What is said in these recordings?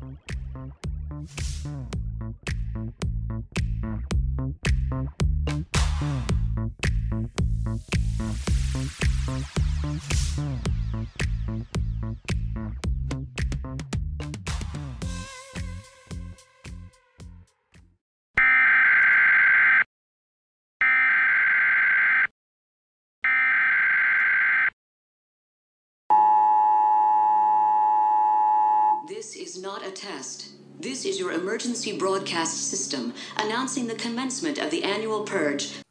Not a test. This is your emergency broadcast system announcing the commencement of the annual purge.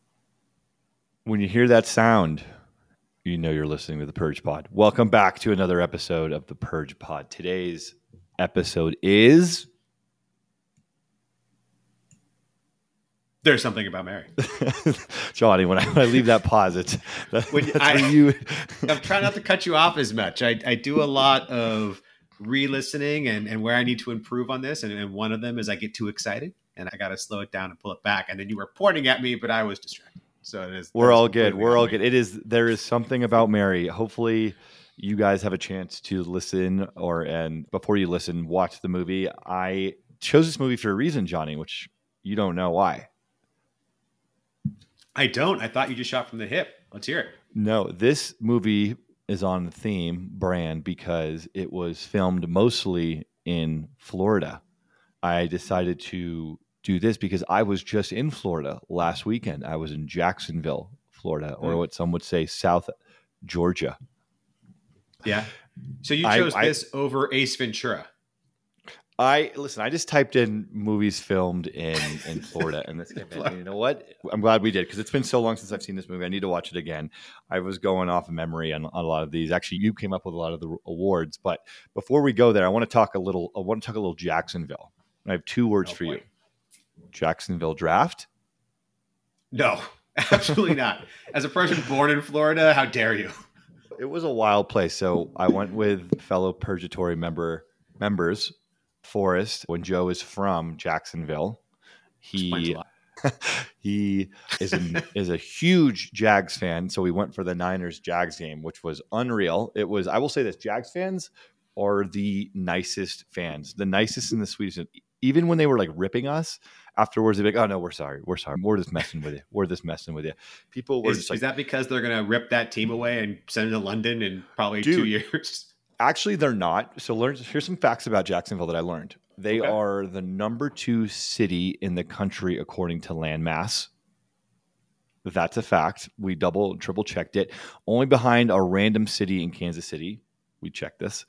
When you hear that sound, you know you're listening to the Purge Pod. Welcome back to another episode of the Purge Pod. Today's episode is There's something about Mary. Johnny. When I, when I leave that pause, it's that, When that's I, you. I'm trying not to cut you off as much. I, I do a lot of re-listening and, and where I need to improve on this. And, and one of them is I get too excited and I got to slow it down and pull it back. And then you were pointing at me, but I was distracted. So it is. We're all good. We're all good. It is. There is something about Mary. Hopefully, you guys have a chance to listen, or and before you listen, watch the movie. I chose this movie for a reason, Johnny, which you don't know why. I don't. I thought you just shot from the hip. Let's hear it. No, this movie is on the theme brand because it was filmed mostly in Florida. I decided to do this because I was just in Florida last weekend. I was in Jacksonville, Florida, or Mm. what some would say South Georgia. Yeah. So you I- chose I- this over Ace Ventura. I listen. I just typed in movies filmed in in Florida, and this came in. You know what? I'm glad we did because it's been so long since I've seen this movie. I need to watch it again. I was going off of memory on, on a lot of these. Actually, you came up with a lot of the awards. But before we go there, I want to talk a little. I want to talk a little Jacksonville. I have two words Oh, for boy. you: Jacksonville draft. No, absolutely not. As a person born in Florida, how dare you? It was a wild place. So I went with fellow Purgatory member members, Forrest. When Joe is from Jacksonville, he he is a, is a huge Jags fan, so we went for the Niners Jags game, which was unreal. It was I will say this: Jags fans are the nicest fans, the nicest and the sweetest. Even when they were like ripping us afterwards, they'd be like, "Oh no, we're sorry, we're sorry, we're just messing with you, we're just messing with you." People were Is, just like, is that because they're going to rip that team away and send it to London in probably two years? Actually, they're not. So learn. Here's some facts about Jacksonville that I learned. They Okay. are the number two city in the country according to landmass. That's a fact. We double, triple checked it. Only behind a random city in Kansas City. We checked this.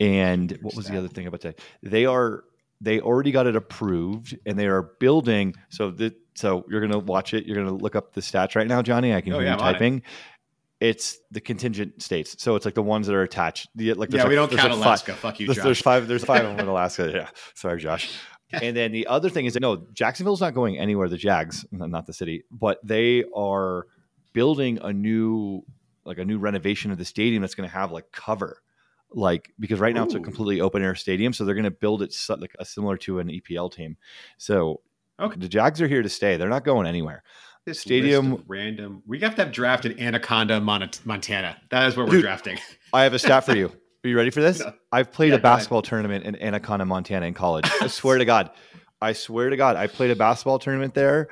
And what was the other thing about that? They are they already got it approved, and they are building. So the so you're gonna watch it. You're gonna look up the stats right now, Johnny. I can Oh, hear yeah, you I'm typing. It's the contingent states, so it's like the ones that are attached. The, like Yeah, like- we don't count like five- Alaska. Fuck you, there's, Josh. there's five. There's five of them in Alaska. Yeah. Sorry, Josh. And then the other thing is that no, Jacksonville's not going anywhere. The Jags, not the city, but they are building a new, like a new renovation of the stadium that's going to have like cover, like because right now it's a completely open air stadium, so they're going to build it so, like a, similar to an EPL team. So Okay. the Jags are here to stay. They're not going anywhere. This Stadium- random. We have to have draft in Anaconda, Montana. That is where we're Dude. drafting. I have a stat for you. Are you ready for this? No. I've played Yeah, a basketball tournament in Anaconda, Montana, in college. I swear to God, I swear to God, I played a basketball tournament there.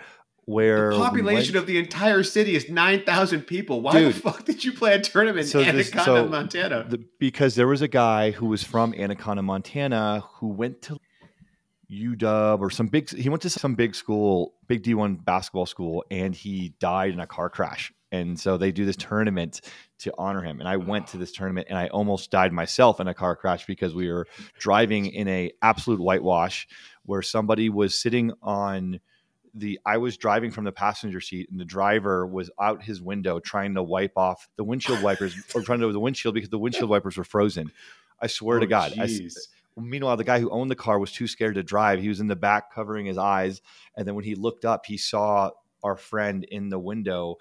Where The we population went- of the entire city is nine thousand people. Why Dude. the fuck did you play a tournament So in this- Anaconda, so Montana? the, because there was a guy who was from Anaconda, Montana, who went to UW or some big. He went to some big school, big D one basketball school, and he died in a car crash. And so they do this tournament to honor him. And I went to this tournament, and I almost died myself in a car crash because we were driving in a absolute whitewash where somebody was sitting on the I was driving from the passenger seat and the driver was out his window trying to wipe off the windshield wipers or trying to the windshield because the windshield wipers were frozen. I swear to Oh, God. I. meanwhile, the guy who owned the car was too scared to drive. He was in the back covering his eyes. And then when he looked up, he saw our friend in the window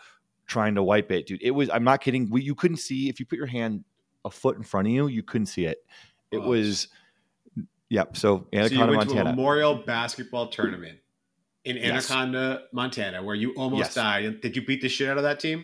trying to wipe it. Dude, it was, I'm not kidding. We, you couldn't see, if you put your hand a foot in front of you, you couldn't see it. It Oh. was, yep. So so you Anaconda, went to a Montana. memorial basketball tournament in Yes. Anaconda, Montana, where you almost Yes. died. Did you beat the shit out of that team?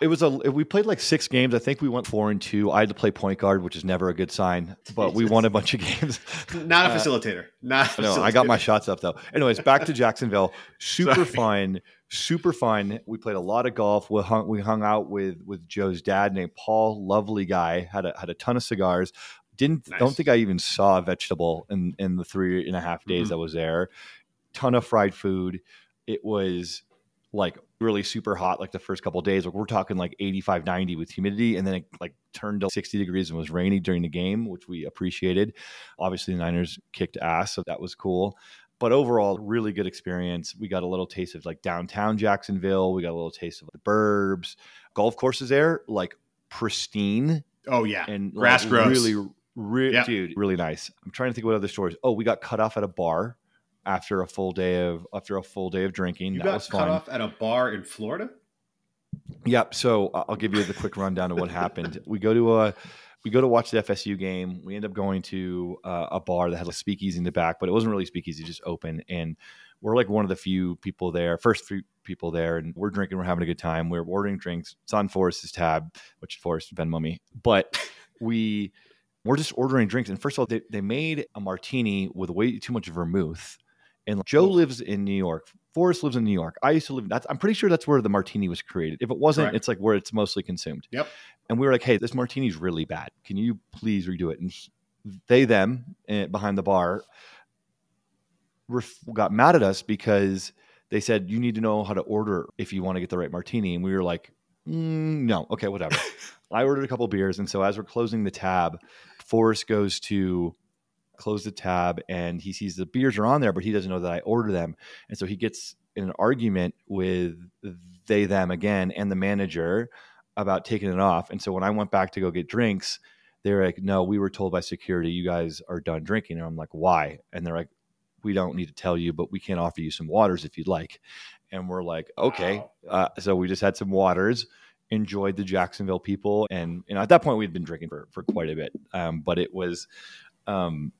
It was a we played like six games. I think we went four and two. I had to play point guard, which is never a good sign. But we won a bunch of games. Not a facilitator. Not. A no, facilitator. I got my shots up though. Anyways, back to Jacksonville. Super fun, super fun. We played a lot of golf. We hung we hung out with with Joe's dad named Paul. Lovely guy. Had a had a ton of cigars. Didn't Nice. don't think I even saw a vegetable in in the three and a half days Mhm. I was there. Ton of fried food. It was like really super hot like the first couple of days. Like we're talking like 85 90 with humidity and then it like turned to 60 degrees and was rainy during the game which we appreciated. Obviously the niners kicked ass so that was cool. But overall really good experience. We got a little taste of like downtown jacksonville. We got a little taste of the burbs. Golf courses there like pristine. Oh yeah. and Grass like, grows. really re- Yep. dude really nice. I'm trying to think what other stories oh we got cut off at a bar after a full day of after a full day of drinking You that got was cut fun off at a bar in Florida. Yep. So uh, I'll give you the quick rundown of what happened. We go to a we go to watch the FSU game. We end up going to uh, a bar that had a speakeasy in the back, but it wasn't really speakeasy, it just open. And we're like one of the few people there, first few people there, and we're drinking. We're having a good time. We're ordering drinks. It's on Forrest's tab, which Forrest Ben Mummy, but we we're just ordering drinks. And first of all, they, they made a martini with way too much vermouth. And Joe lives in New York. Forrest lives in New York. I used to live. That's, I'm pretty sure that's where the martini was created. If it wasn't, Correct. it's like where it's mostly consumed. Yep. And we were like, "Hey, this martini's really bad. Can you please redo it?" And he, they, them, eh, behind the bar, ref- got mad at us because they said you need to know how to order if you want to get the right martini. And we were like, "Mm, "No, okay, whatever." I ordered a couple beers, and so as we're closing the tab, Forrest goes to close the tab and he sees the beers are on there, but he doesn't know that I ordered them. And so he gets in an argument with they, them again, and the manager about taking it off. And so when I went back to go get drinks, they're like, no, we were told by security, you guys are done drinking. And I'm like, why? And they're like, we don't need to tell you, but we can offer you some waters if you'd like. And we're like, okay. Wow. Uh, so we just had some waters, enjoyed the Jacksonville people. And, and at that point, we'd been drinking for, for quite a bit. Um, but it was, um,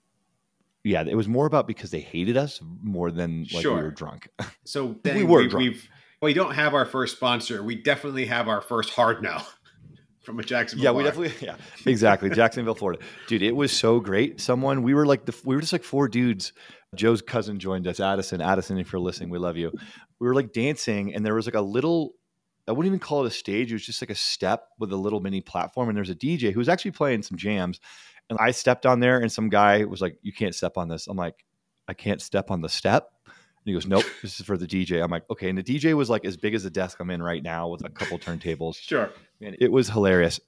yeah, it was more about because they hated us more than like we were drunk. So then were we, drunk. we've we don't have our first sponsor. We definitely have our first hard now from a Jacksonville. yeah, we definitely, yeah, exactly. Jacksonville, Florida, dude, it was so great. Someone, we were like the, we were just like four dudes. Joe's cousin joined us, Addison. Addison, if you're listening, we love you. We were like dancing, and there was like a little. I wouldn't even call it a stage. It was just like a step with a little mini platform, and there's a DJ who was actually playing some jams. And I stepped on there, and some guy was like, "You can't step on this." I'm like, "I can't step on the step." And he goes, "Nope, this is for the DJ." I'm like, "Okay." And the DJ was like as big as the desk I'm in right now with a couple turntables. Sure. Man, it was hilarious.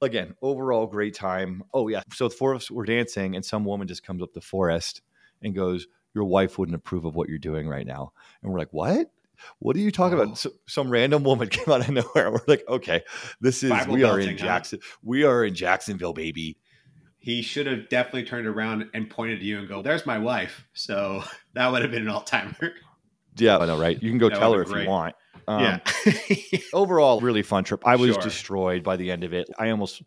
Again, overall great time. Oh yeah, so the four of us were dancing, and some woman just comes up to Forrest and goes, "Your wife wouldn't approve of what you're doing right now." And we're like, "What? What are you talking Oh. about?" So, some random woman came out of nowhere. We're like, "Okay, this is Bible we are in huh? Jackson. We are in Jacksonville, baby." He should have definitely turned around and pointed to you and go, "There's my wife." So that would have been an all timer. Yeah, I know, right? You can go That tell her if been you want. Um, yeah. Overall, really fun trip. I was Sure. destroyed by the end of it. I almost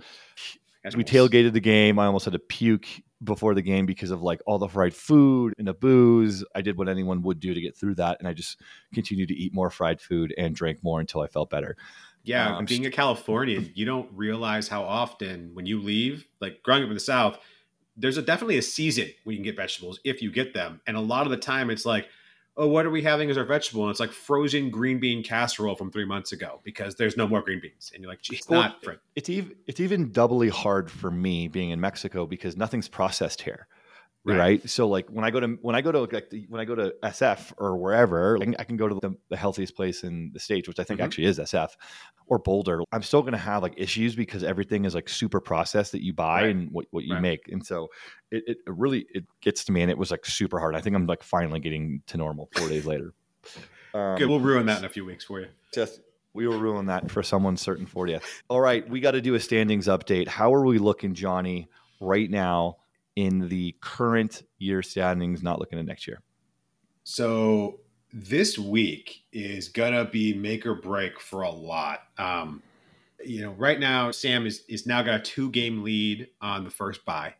As we tailgated the game. I almost had to puke before the game because of like all the fried food and the booze. I did what anyone would do to get through that, and I just continued to eat more fried food and drink more until I felt better. Yeah, I'm being a Californian, you don't realize how often when you leave, like growing up in the South, there's a definitely a season when you can get vegetables if you get them. And a lot of the time it's like, oh, what are we having as our vegetable? And it's like frozen green bean casserole from three months ago because there's no more green beans. And you're like, geez, Well, not It's even it's even doubly hard for me being in Mexico because nothing's processed here. Right. Right. So like when I go to when I go to like the, when I go to SF or wherever, like, I can go to the, the healthiest place in the states, which I think Mhm. actually is SF or Boulder. I'm still going to have like issues because everything is like super processed that you buy Right. and what, what you Right. make, and so it, it really it gets to me, and it was like super hard. I think I'm like finally getting to normal four days later. Um, good. We'll ruin that in a few weeks for you. just we will ruin that for someone certain 40th. All right, we got to do a standings update. How are we looking, Johnny, right now in the current year standings, not looking at next year? So this week is gonna be make or break for a lot. Um, you know, right now Sam is is now got a two game lead on the first buy,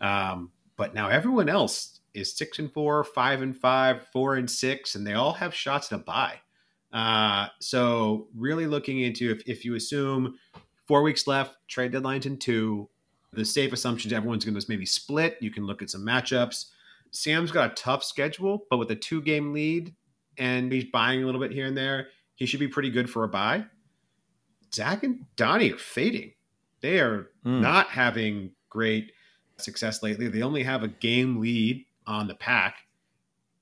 um, but now everyone else is six and four, five and five, four and six, and they all have shots to buy. Uh, so really looking into if, if you assume four weeks left, trade deadlines in two, the safe assumption is everyone's going to maybe split. You can look at some matchups. Sam's got a tough schedule, but with a two game lead and he's buying a little bit here and there, he should be pretty good for a buy. Zach and Donnie are fading. They are Mm. not having great success lately. They only have a game lead on the pack.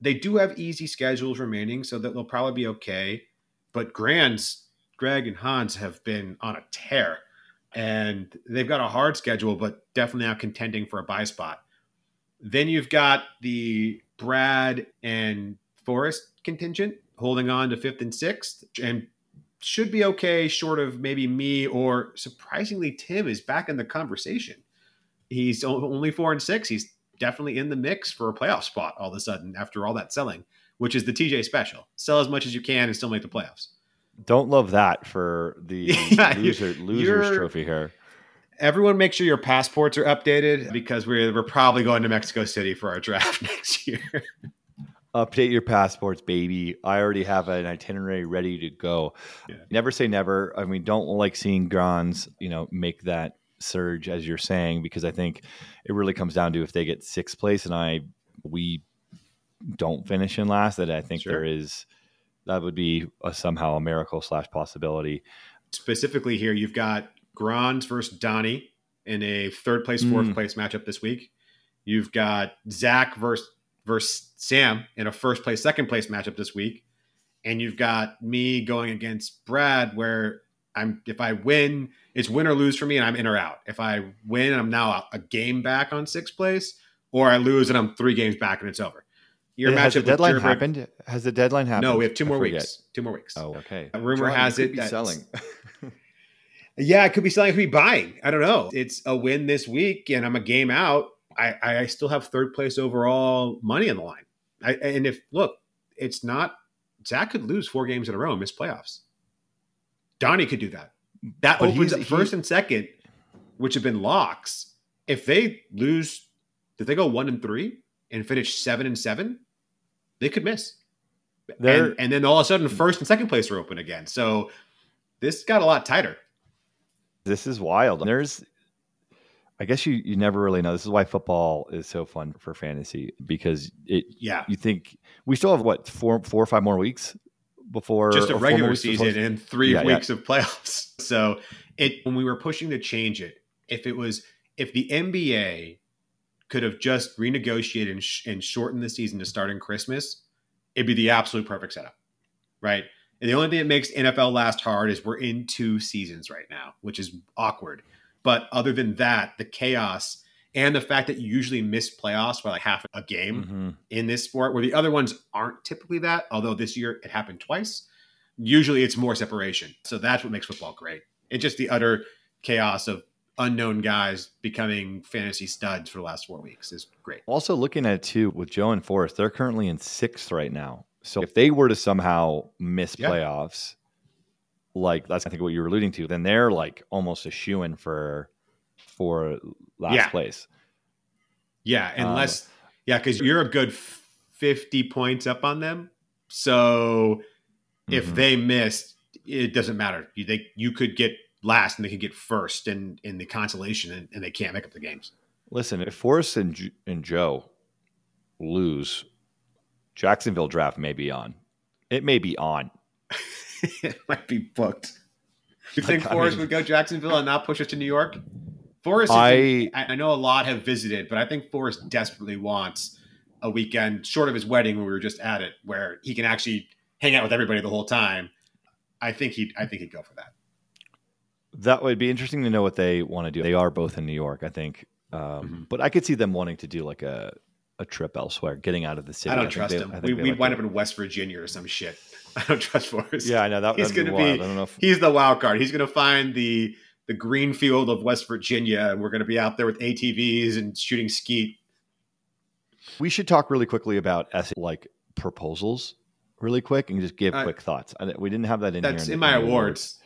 They do have easy schedules remaining, so that they'll probably be okay. But Grand's, Greg and Hans have been on a tear, and they've got a hard schedule, but definitely not contending for a buy spot. Then you've got the Brad and Forrest contingent holding on to fifth and sixth, and should be okay, short of maybe me or surprisingly Tim is back in the conversation. He's only four and six. He's definitely in the mix for a playoff spot all of a sudden after all that selling, which is the TJ special. Sell as much as you can and still make the playoffs. Don't love that for the Yeah, loser losers trophy here. Everyone make sure your passports are updated because we're, we're probably going to Mexico City for our draft next year. Update your passports, baby. I already have an itinerary ready to go. Yeah. Never say never. I mean, don't like seeing Grans, you know, make that surge as you're saying, because I think it really comes down to if they get sixth place and I we don't finish in last, that I think Sure. there is that would be a, somehow a miracle slash possibility. Specifically, here you've got Grans versus Donnie in a third place, fourth Mm. place matchup this week. You've got Zach versus versus Sam in a first place, second place matchup this week, and you've got me going against Brad, where I'm if I win, it's win or lose for me, and I'm in or out. If I win, I'm now a game back on sixth place, or I lose and I'm three games back and it's over. Your has the deadline Gerber- happened? Has the deadline happened? No, we have two I more forget. weeks. Two more weeks. Oh, okay. A rumor John, has it that- selling. Yeah, it could be selling, it could be buying. I don't know. It's a win this week, and I'm a game out. I, I still have third place overall money on the line. I, and if look, it's not Zach could lose four games in a row and miss playoffs. Donnie could do that. That But opens up first and second, which have been locks. If they lose, if they go one and three and finish seven and seven, they could miss. And, and then all of a sudden, first and second place are open again. So this got a lot tighter. This is wild. There's, I guess you you never really know. This is why football is so fun for fantasy because it. Yeah. You think we still have what four four or five more weeks before just a or four more regular season and three Yeah, yeah. weeks of playoffs. So it when we were pushing to change it, if it was if the NBA could have just renegotiated and, sh- and shortened the season to start in Christmas, it'd be the absolute perfect setup, right? And the only thing that makes NFL last hard is we're in two seasons right now, which is awkward. But other than that, the chaos and the fact that you usually miss playoffs by like half a game Mhm. in this sport where the other ones aren't typically that although this year it happened twice usually it's more separation so that's what makes football great it's just the utter chaos of unknown guys becoming fantasy studs for the last four weeks is great Also looking at it too with Joe and Forrest, they're currently in sixth right now. So if they were to somehow miss Yeah. playoffs, like that's I think what you were alluding to, then they're like almost a shoe in for for last Yeah. place. yeah Um, unless yeah because you're a good 50 points up on them so if Mhm. they missed it doesn't matter you, they, you could get last and they could get first in, in the consolation and, and they can't make up the games Listen, if Forrest and, J- and Joe lose, Jacksonville draft may be on. It may be on. it might be booked. You Like, think I Forrest mean- would go Jacksonville and not push us to New York? Forrest, I I I know a lot have visited, but I think Forrest desperately wants a weekend short of his wedding when we were just at it, where he can actually hang out with everybody the whole time. I think he'd, I think he'd go for that. That would be interesting to know what they want to do. They are both in New York, I think, um, Mhm. but I could see them wanting to do like a a trip elsewhere, getting out of the city. I don't think trust they- him. We, we'd like wind up in West Virginia or some shit. I don't trust Forrest. Yeah, I know that. He's He's going to be. be- I don't know if he's the wild card. He's going to find the the green field of West Virginia, and we're going to be out there with ATVs and shooting skeet. we should talk really quickly about S like proposals, really quick, and just give Uh, quick thoughts. I, we didn't have that in here. That's the- in my the awards.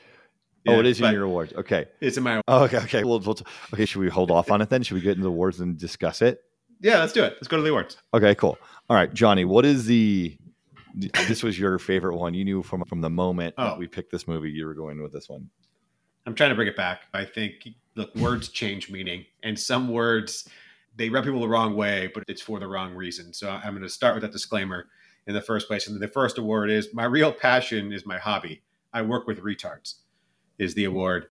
Oh, it is in your awards. Okay. It's in my Oh, okay. Okay. We'll, we'll t- okay. Should we hold off on it then? Should we get into the awards and discuss it? Yeah, let's do it. Let's go to the awards. Okay. Cool. All right, Johnny. What is the this was your favorite one. You knew from from the moment Oh. that we picked this movie, you were going with this one. I'm trying to bring it back. I think look, words change meaning, and some words they rub people the wrong way, but it's for the wrong reason. So I'm going to start with that disclaimer in the first place. And the first award is my real passion is my hobby. I work with retards. Is the award.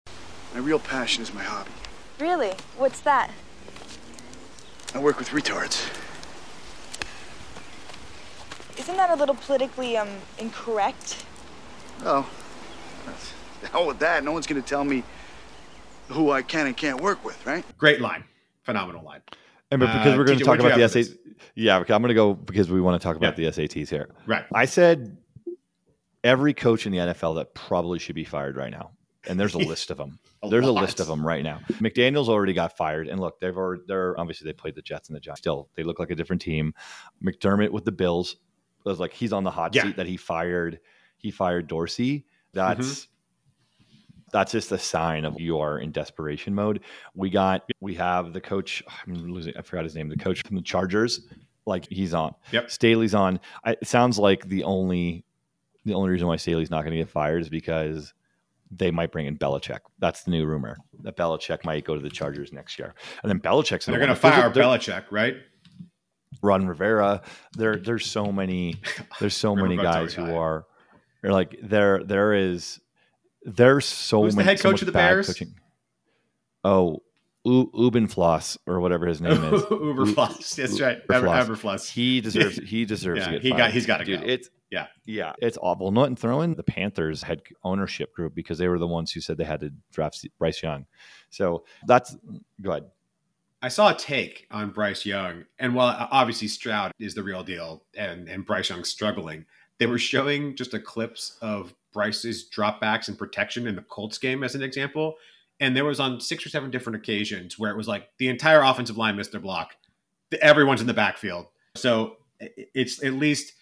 My real passion is my hobby. Really? What's that? I work with retards. Isn't that a little politically um incorrect? Oh, that's- the hell with that. No one's gonna tell me who I can and can't work with, right? Great line, phenomenal line. And but because Uh, we're going TJ, to talk about the have for SAT, yeah, I'm going to go because we want to talk about Yeah. the SATs here. Right. I said every coach in the NFL that probably should be fired right now, and there's a list of them. A There's a list of them right now. McDaniels already got fired, and look, they've already they're obviously they played the Jets and the Giants. Still, they look like a different team. McDermott with the Bills was like he's on the hot Yeah. seat that he fired. He fired Dorsey. That's Mm-hmm. that's just a sign of you are in desperation mode. We got we have the coach. I'm losing. I forgot his name. The coach from the Chargers. Like he's on. Yep. Staley's on. I, it sounds like the only the only reason why Staley's not going to get fired is because they might bring in Belichick. That's the new rumor that Belichick might go to the Chargers next year, and then Belichick's And they're going to fire they're- Belichick, right? Ron Rivera. There, there's so many. There's so many guys who are. They're like there. There is. There's so Who's the many. head coach much of the Bears? Coaching. Oh, U- Ubenfloss or whatever his name is. Uberfloss. That's right. Uberfloss. He deserves. He deserves Yeah, to get. He got. He's gotta Dude, go. It's Yeah. yeah. It's awful. Not throwing the Panthers had ownership group because they were the ones who said they had to draft Bryce Young. So that's good. I saw a take on Bryce Young, and while uh, obviously Stroud is the real deal, and and Bryce Young's struggling, they were showing just a clips of Bryce's dropbacks and protection in the Colts game as an example, and there was on six or seven different occasions where it was like the entire offensive line missed their block, everyone's in the backfield, so it's at least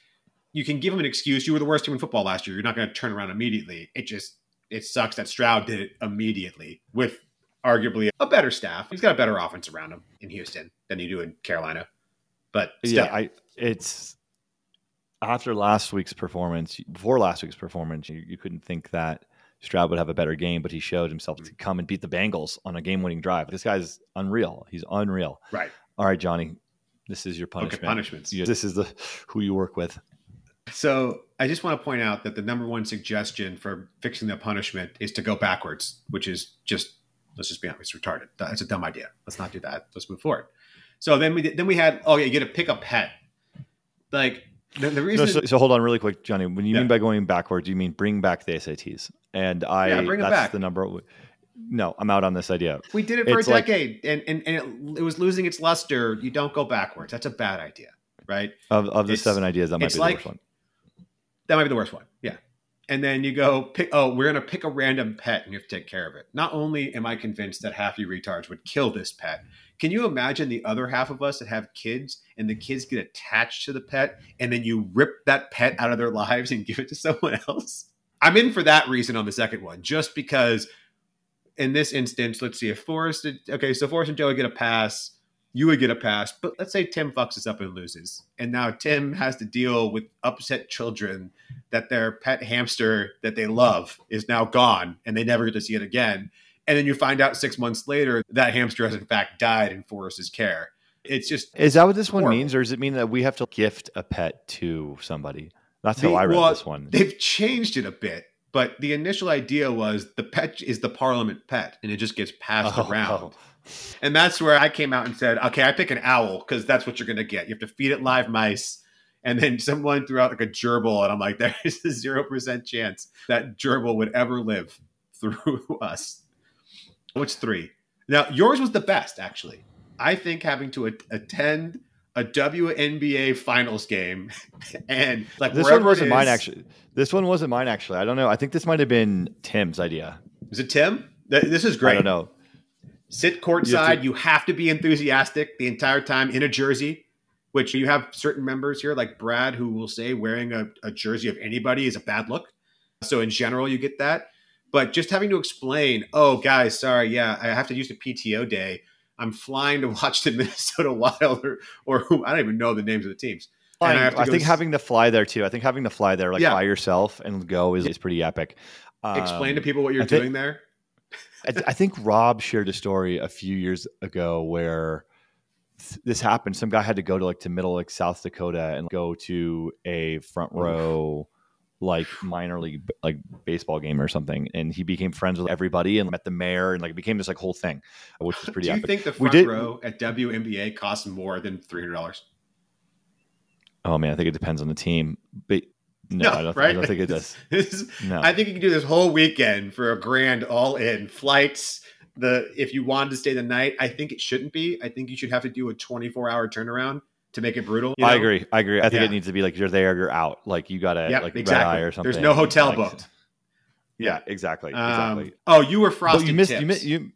you can give him an excuse. You were the worst team in football last year. You're not going to turn around immediately. It just it sucks that Stroud did it immediately with arguably a better staff. He's got a better offense around him in Houston than you do in Carolina. But still, Yeah, I it's after last week's performance, before last week's performance, you, you couldn't think that Stroud would have a better game, but he showed himself to mm-hmm. come and beat the Bengals on a game-winning drive. This guy's unreal. He's unreal. right. All right, Johnny, this is your punishment. punishments. You- this is the who you work with. So I just want to point out that the number one suggestion for fixing the punishment is to go backwards, which is just let's just be honest, it's retarded. That's a dumb idea. Let's not do that. Let's move forward. So then we then we had oh yeah, you get to pick a pet. Like the, the No, reason so, so hold on, really quick, Johnny. When you Yeah. mean by going backwards, you mean bring back the SATs, and I Yeah, bring that's back. the number. No, I'm out on this idea. we did it for a it's like- decade and, and, and it, it was losing its luster, you don't go backwards. That's a bad idea, right? Of, of the It's- seven ideas, that might be like- the worst one. That might be the worst one. Yeah. And then you go pick, oh, we're going to pick a random pet and you have to take care of it. Not only am I convinced that half you retards would kill this pet, can you imagine the other half of us that have kids and the kids get attached to the pet and then you rip that pet out of their lives and give it to someone else? I'm in for that reason on the second one, just because in this instance, let's see if Forrest, okay, so Forrest and Joey get a pass you would get a pass. But let's say Tim fucks us up and loses. And now Tim has to deal with upset children that their pet hamster that they love is now gone and they never get to see it again. And then you find out six months later that hamster has in fact died in Forrest's care. It's just Is that what this one means, or does it mean that we have to gift a pet to somebody? That's The- how I read well, this one. They've changed it a bit, but the initial idea was the pet is the parliament pet and it just gets passed Oh, around. oh. And that's where I came out and said, okay, I pick an owl because that's what you're going to get. You have to feed it live mice. And then someone threw out like a gerbil, and I'm like, there is a 0% chance that gerbil would ever live through us. What's three? Now, yours was the best, actually. I think having to a- attend a WNBA finals game and like This one wasn't it mine actually. This one wasn't mine actually. I don't know. I think this might have been Tim's idea. Is it Tim? Th- This is great. I don't know. Sit courtside. to- You have to be enthusiastic the entire time in a jersey, which you have certain members here, like Brad, who will say wearing a, a jersey of anybody is a bad look. So in general, you get that. But just having to explain, oh, guys, sorry, yeah, I have to use the PTO day. I'm flying to watch the Minnesota Wild or, or who I don't even know the names of the teams. And I, have think s- having to fly there too. I think having to fly there like Yeah. by yourself and go is, is pretty epic. explain to Um, people what you're I think- doing there. I, I think Rob shared a story a few years ago where th- this happened. Some guy had to go to like to middle like South Dakota and go to a front row like minor league like baseball game or something, and he became friends with everybody and met the mayor and like it became this like whole thing, which was pretty Do you epic. think the We front row at WNBA costs more than three hundred dollars? oh man, I think it depends on the team, but no, I, don't, I don't think it does. Is- No, I think you can do this whole weekend for a grand all in flights. The if you wanted to stay the night, I think it shouldn't be. I think you should have to do a 24 hour turnaround to make it brutal. you I agree. I agree. I think Yeah. it needs to be like you're there, you're out. Like you got to Yep, like exactly. eye or something. There's no hotel Like, booked. Yeah, exactly. Um, Exactly. oh, you were But frosted you missed. tips. You missed. You.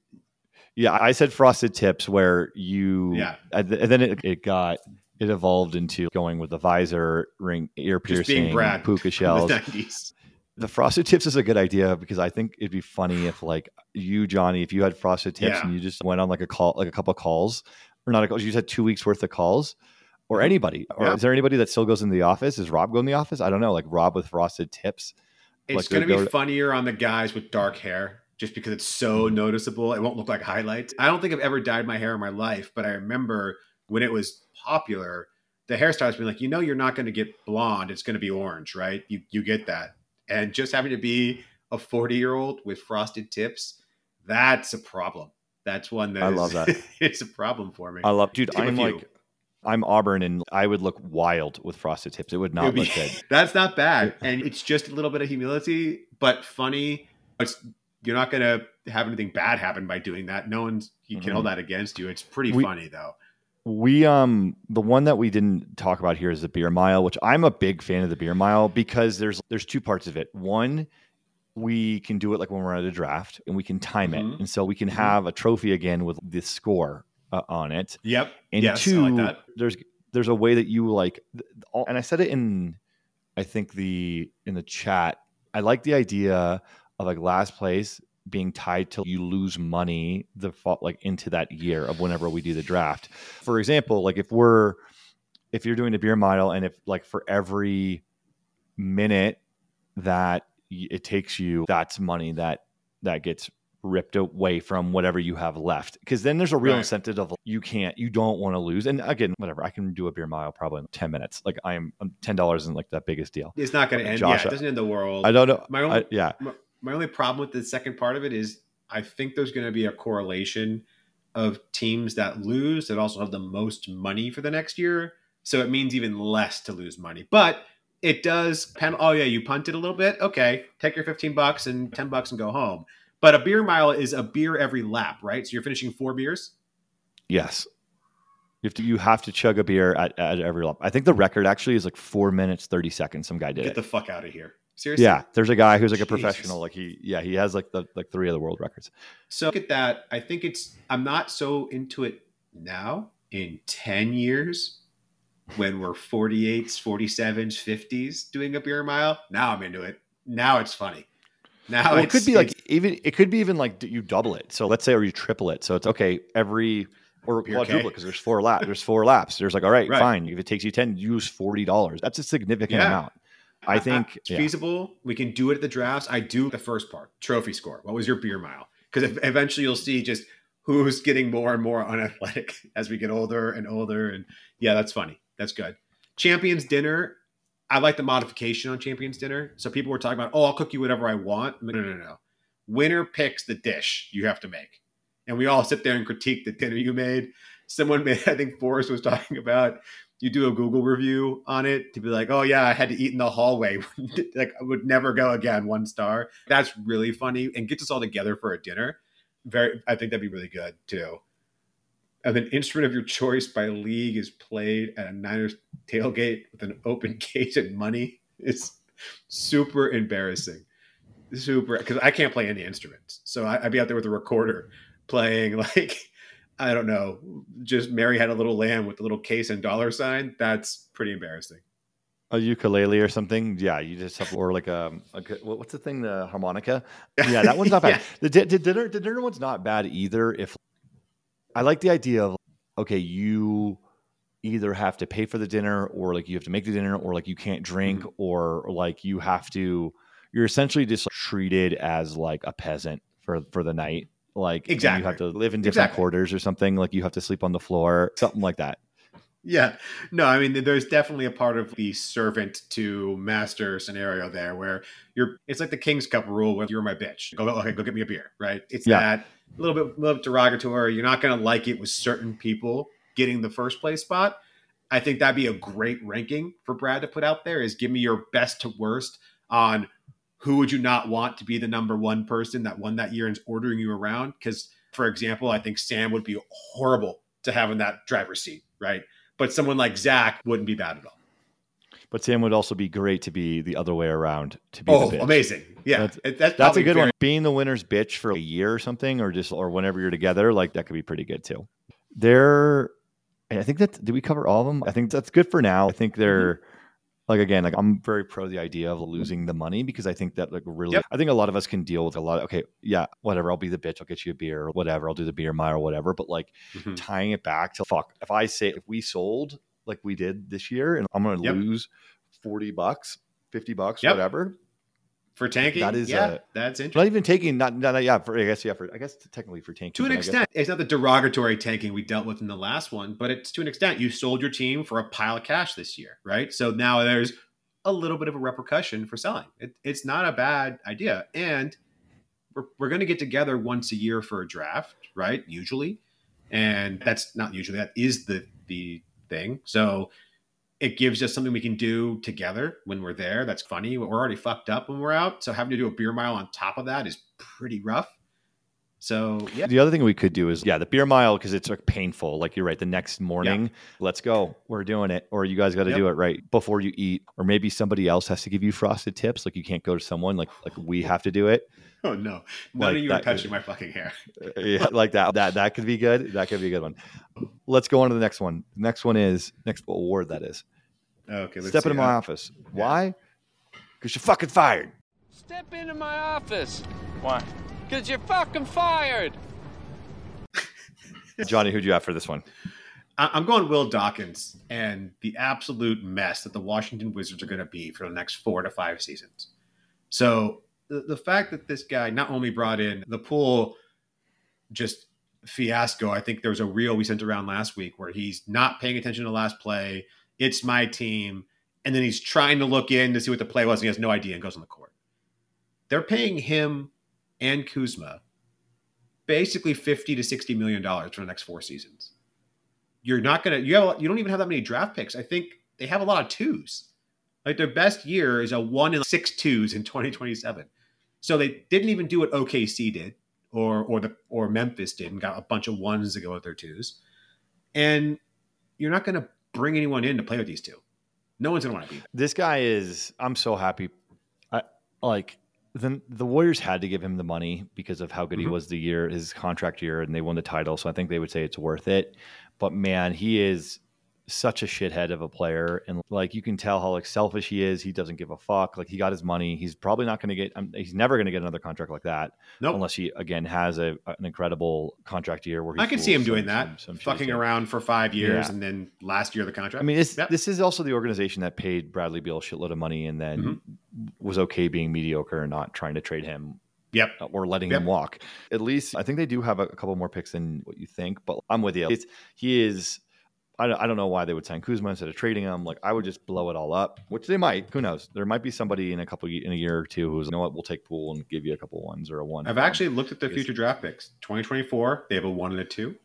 Yeah, I said frosted tips where you. Yeah. And and then it, it got it evolved into going with the visor, ring, ear piercing, puka shells. the 90s. the frosted tips is a good idea because I think it'd be funny if like you, Johnny, if you had frosted tips Yeah. and you just went on like a call, like a couple calls, or not a call, you just had two weeks worth of calls, or Mhm. anybody, or Yeah. is there anybody that still goes into the office? Is Rob going to the office? I don't know, like Rob with frosted tips. It's Like, going to be to- funnier on the guys with dark hair just because it's so Mm-hmm. noticeable. It won't look like highlights. I don't think I've ever dyed my hair in my life, but I remember when it was popular, the hairstylists being like, you know, you're not going to get blonde. It's going to be orange, right? You, you get that. And just having to be a 40 year old with frosted tips, that's a problem. That's one that I is- love that. it's a problem for me. I love, dude. I'm like, I'm Auburn, and I would look wild with frosted tips. It would It not would be- look good. That's not bad, and it's just a little bit of humility, but funny. It's you're not going to have anything bad happen by doing that. No one's you can Mhm. hold that against you. It's pretty We- funny though. We um the one that we didn't talk about here is the beer mile, which I'm a big fan of the beer mile because there's there's two parts of it. One, we can do it like when we're at a draft and we can time Mhm. it, and so we can Mhm. have a trophy again with the score uh, on it. Yep. And yes, two, like there's there's a way that you like, all- and I said it in, I think the in the chat. I like the idea of like last place being tied to you lose money the like into that year of whenever we do the draft. For example, like if we're if you're doing a beer mile and if like for every minute that it takes you, that's money that that gets ripped away from whatever you have left. Because then there's a real Right. incentive of you can't, you don't want to lose. And again, whatever, I can do a beer mile probably in ten minutes. Like I am, ten dollars isn't like the biggest deal. It's not going to end. Josh, yeah, it doesn't end the world. I don't know. My own- I- yeah, my, my only problem with the second part of it is I think there's going to be a correlation of teams that lose that also have the most money for the next year. So it means even less to lose money. But it does pen oh yeah, you punted a little bit. Okay, take your 15 bucks and 10 bucks and go home. But a beer mile is a beer every lap, right? So you're finishing four beers? yes. You have to, you have to chug a beer at, at every lap. I think the record actually is like four minutes thirty seconds. Some guy did Get it. the fuck out of here. Seriously? Yeah, there's a guy who's like a Jesus. professional. Like he, yeah, he has like the like three of the world records. So look at that. I think it's I'm not so into it now. In 10 years, when we're 48s, 47s, 50s doing a beer mile, now I'm into it. Now it's funny. Now well, it could be like even it could be even like you double it. So let's say or you triple it. So it's okay every or quadruple because there's four laps. There's four laps. There's like all right, Right. fine. If it takes you ten, use forty dollars. That's a significant Yeah. amount. I think it's yeah. feasible. We can do it at the drafts. I do the first part, trophy score. What was your beer mile? Because eventually you'll see just who's getting more and more unathletic as we get older and older. And yeah, that's funny. That's good. Champions dinner. I like the modification on Champions dinner. So people were talking about, oh, I'll cook you whatever I want. I'm no, no, no. Winner picks the dish you have to make. And we all sit there and critique the dinner you made. Someone made, I think Forrest was talking about you do a Google review on it to be like, oh yeah, I had to eat in the hallway. like I would never go again. One star. That's really funny and gets us all together for a dinner. Very, I think that'd be really good too. And an instrument of your choice by league is played at a Niners tailgate with an open cage and money. It's super embarrassing. Super because I can't play any instruments, so I, I'd be out there with a recorder playing like I don't know, just Mary had a little lamb with a little case and dollar sign. That's pretty embarrassing. a ukulele or something. Yeah, you just have or like a, a good- what's the thing? The harmonica. Yeah, that one's not bad. Yeah. The, the dinner the dinner one's not bad either. If I like the idea of okay, you either have to pay for the dinner or like you have to make the dinner or like you can't drink Mm-hmm. or like you have to you're essentially just treated as like a peasant for for the night like Exactly. you have to live in different Exactly. quarters or something like you have to sleep on the floor something like that Yeah. No, I mean, there's definitely a part of the servant to master scenario there where you're, it's like the King's Cup rule where you're my bitch. Go, okay, go get me a beer, right? It's Yeah. that a little bit, little bit derogatory. You're not going to like it with certain people getting the first place spot. I think that'd be a great ranking for Brad to put out there is give me your best to worst on who would you not want to be the number one person that won that year and is ordering you around. Because, for example, I think Sam would be horrible to have in that driver's seat, right? But someone like Zach wouldn't be bad at all. but sam would also be great to be the other way around to be Oh, amazing! Yeah, That's- It- that's a good very- one being the winner's bitch for a year or something or just or whenever you're together like that could be pretty good too they're i think that did we cover all of them i think that's good for now i think they're Mm-hmm. Like again like i'm very pro the idea of losing the money because i think that like really Yep. i think a lot of us can deal with a lot okay yeah whatever i'll be the bitch i'll get you a beer or whatever i'll do the beer mile or whatever but like Mhm. tying it back to fuck if i say if we sold like we did this year and i'm gonna Yep. lose 40 bucks 50 bucks Yep. whatever for tanking. That is, yeah, uh, that's interesting. not even taking not, not yeah for I guess yeah for I guess technically for tanking to an but I guess- extent, it's not the derogatory tanking we dealt with in the last one, but it's to an extent you sold your team for a pile of cash this year, right? So now there's a little bit of a repercussion for selling. It, it's not a bad idea, and we're, we're going to get together once a year for a draft, right? Usually, and that's not usually that is the the thing. So it gives us something we can do together when we're there. That's funny. We're already fucked up when we're out, so having to do a beer mile on top of that is pretty rough. So yeah, The other thing we could do is yeah the beer mile because it's like painful. Like you're right the next morning let's go. We're doing it. Or you guys got to Yep. do it right before you eat. Or maybe somebody else has to give you frosted tips. Like you can't go to someone. Like like we have to do it. Oh no! None Like of you are that- touching my fucking hair. Uh, yeah, like that. That that could be good. That could be a good one. Let's go on to the next one. The next one is next award that is. Okay, let's step see. into my Uh, office why? Because you're fucking fired. Step into my office. Why? Because you're fucking fired. Johnny who'd you have for this one I- I'm going Will Dawkins and the absolute mess that the Washington Wizards are going to be for the next four to five seasons. So the, the fact that this guy not only brought in the Poole just fiasco, I think there was a reel we sent around last week where he's not paying attention to the last play. It's my team. And then he's trying to look in to see what the play was and he has no idea and goes on the court. They're paying him and Kuzma basically 50 to 60 million dollars for the next four seasons. You're not going to you have you don't even have that many draft picks. I think they have a lot of twos. Like their best year is a 1 in 6 twos in 2027. So they didn't even do what OKC did or or the or Memphis did and got a bunch of ones to go with their twos. And you're not going to bring anyone in to play with these two. No one's going to want to be. This guy is. I'm so happy. I like the the Warriors had to give him the money because of how good he Mhm. was the year his contract year, and they won the title. So I think they would say it's worth it. But man, he is such a shithead of a player, and like you can tell how like selfish he is. He doesn't give a fuck. Like he got his money. He's probably not going to get. um, he's never going to get another contract like that Nope. unless he again has a an incredible contract year where he I can see him doing some- that, some- some fucking around for five years Yeah. and then last year of the contract. I mean, this Yep. this is also the organization that paid Bradley Beal a shitload of money and then Mm-hmm. was okay being mediocre and not trying to trade him Yep. or letting Yep. him walk. At least I think they do have a, a couple more picks than what you think, but I'm with you. It's, he is. I don't, I don't know why they would sign Kuzma instead of trading him. Like I would just blow it all up, which they might. Who knows? There might be somebody in a couple in a year or two who's you know what we'll take Poole and give you a couple ones or a one. I've actually looked at their future draft picks. 2024, they have a one and a two.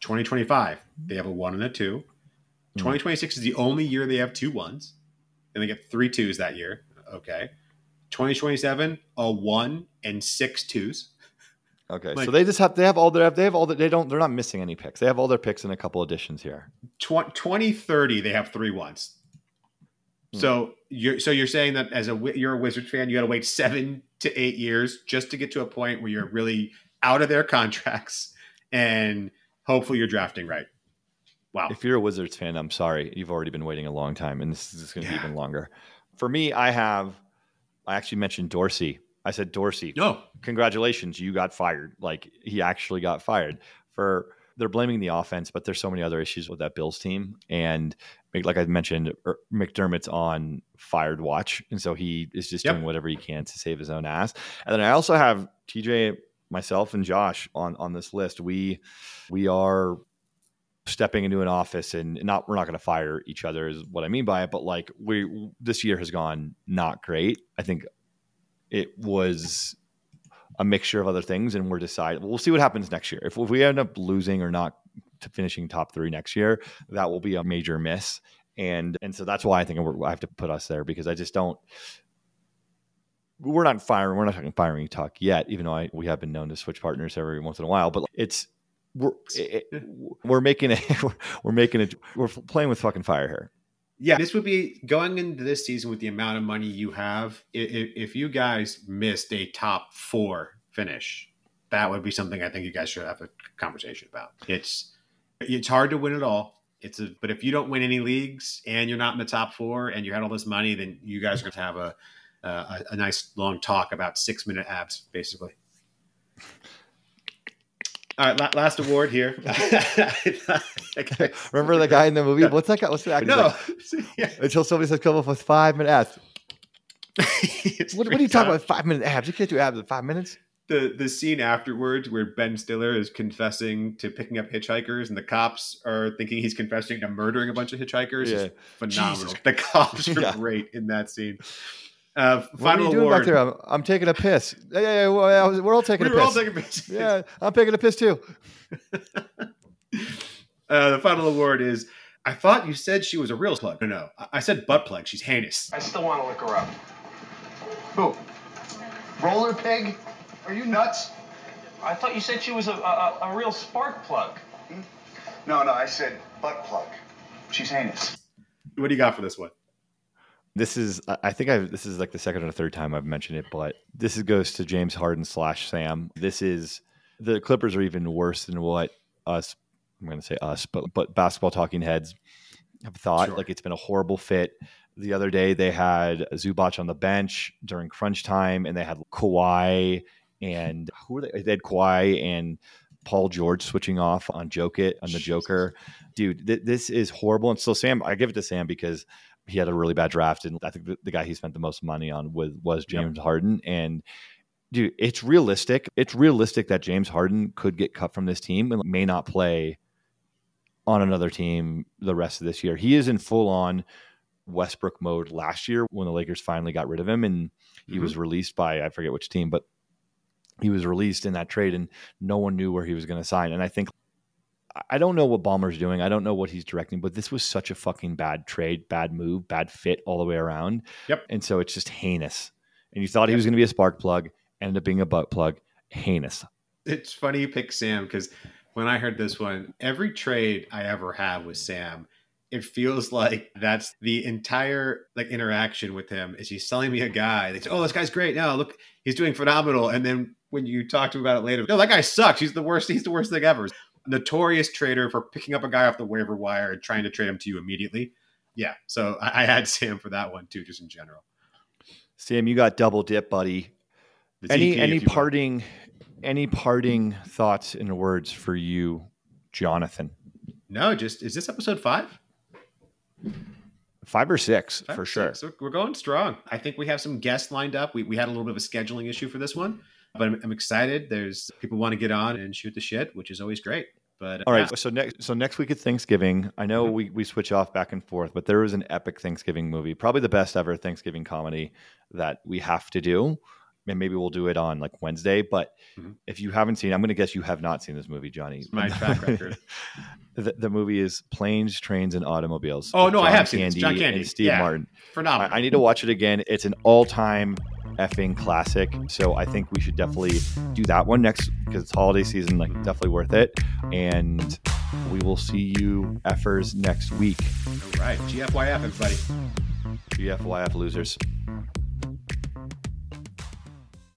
2025, they have a one and a two. Hmm. 2026 is the only year they have two ones, and they get three twos that year. Okay. 2027, a one and six twos. Okay. like- so they just have they have all their they have all the, they don't they're not missing any picks. They have all their picks in a couple additions here. Tw- 2030, they have three ones. Hmm. So you're so you're saying that as a you're a Wizards fan, you got to wait seven to eight years just to get to a point where you're really out of their contracts, and hopefully you're drafting right. Wow. If you're a Wizards fan, I'm sorry. You've already been waiting a long time, and this is going to Yeah. be even longer. For me, I have, I actually mentioned Dorsey. I said, Dorsey, No. congratulations, you got fired. Like he actually got fired for they're blaming the offense, but there's so many other issues with that Bills team. And like I mentioned, er, McDermott's on fired watch, and so he is just Yep. doing whatever he can to save his own ass. And then I also have TJ, myself, and Josh on on this list. We we are stepping into an office and not we're not going to fire each other is what I mean by it, but like we this year has gone not great. I think it was a mixture of other things, and we're deciding. We'll see what happens next year. If, if we end up losing or not finishing top three next year, that will be a major miss. And and so that's why I think I have to put us there because I just don't. We're not firing. We're not talking firing talk yet, even though I, we have been known to switch partners every once in a while. But it's we're it, we're making a we're making it we're playing with fucking fire here. Yeah, this would be going into this season with the amount of money you have. If, if you guys missed a top four finish, that would be something I think you guys should have a conversation about. It's it's hard to win it all. It's a but if you don't win any leagues and you're not in the top four and you had all this money, then you guys are going to have a a, a nice long talk about six minute abs, basically. All right, last award here. Remember the guy in the movie? What's that guy? What's the actor? No, Like, until somebody says come up with five minute abs. What, what are you talking about? Five minute abs? You can't do abs in five minutes. the the scene afterwards where Ben Stiller is confessing to picking up hitchhikers and the cops are thinking he's confessing to murdering a bunch of hitchhikers Yeah. is phenomenal. Jesus. The cops are Yeah. great in that scene. Uh, What are final you doing award. back there? I'm, I'm taking a piss. Yeah, yeah, yeah, well, I was- we're all taking we a were all piss. taking pictures. yeah, I'm taking a piss too. Uh, the final award is. I thought you said she was a real plug. No, no. I- I said butt plug. She's heinous. I still want to look her up. Who? Roller pig? Are you nuts? I thought you said she was a, a, a real spark plug. No, no, I said butt plug. She's heinous. What do you got for this one? This is, I think I've this is like the second or third time I've mentioned it, but this is, goes to James Harden slash Sam. This is the Clippers are even worse than what us. I'm going to say us, but but basketball talking heads have thought. Sure. Like it's been a horrible fit. The other day they had Zubac on the bench during crunch time, and they had Kawhi and who were they? They had Kawhi and Paul George switching off on Jokic on the Joker. Dude, th- this is horrible. And so Sam, I give it to Sam because he had a really bad draft, and I think the, the guy he spent the most money on with was James Harden. And dude, it's realistic. It's realistic that James Harden could get cut from this team and may not play on another team the rest of this year. He is in full on Westbrook mode last year when the Lakers finally got rid of him and he mm-hmm. was released by I forget which team, but he was released in that trade and no one knew where he was going to sign. And I think I don't know what Ballmer's doing. I don't know what he's directing, but this was such a fucking bad trade, bad move, bad fit all the way around. Yep. And so it's just heinous. And you thought he was going to be a spark plug, ended up being a butt plug. Heinous. It's funny you pick Sam because when I heard this one, every trade I ever have with Sam, it feels like that's the entire like interaction with him. Is he's selling me a guy? They say, "Oh, this guy's great. No, look, he's doing phenomenal." And then when you talk to him about it later, no, that guy sucks. He's the worst. He's the worst thing ever. Notorious trader for picking up a guy off the waiver wire and trying to trade him to you immediately. Yeah, so I, I had Sam for that one too, just in general. Sam, you got double dip, buddy. The any any you will. parting any parting thoughts and words for you, Jonathan? No, just is this episode five? Five or six Five for or sure. six. So we're going strong. I think we have some guests lined up. We, we had a little bit of a scheduling issue for this one, but I'm, I'm excited. There's people want to get on and shoot the shit, which is always great. But All right. yeah. So next, so next week at Thanksgiving, I know Mhm. we, we switch off back and forth, but there is an epic Thanksgiving movie, probably the best ever Thanksgiving comedy that we have to do. And maybe we'll do it on like Wednesday. But Mhm. if you haven't seen, I'm going to guess you have not seen this movie, Johnny. It's my track record. the, the movie is Planes, Trains, and Automobiles. Oh, no, I John have seen this. John Candy. and Steve Yeah. Martin. Phenomenal. I, I need to watch it again. It's an all-time effing classic. So I think we should definitely do that one next because it's holiday season. Like definitely worth it. And we will see you effers next week. All right. GFYF, everybody. GFYF losers.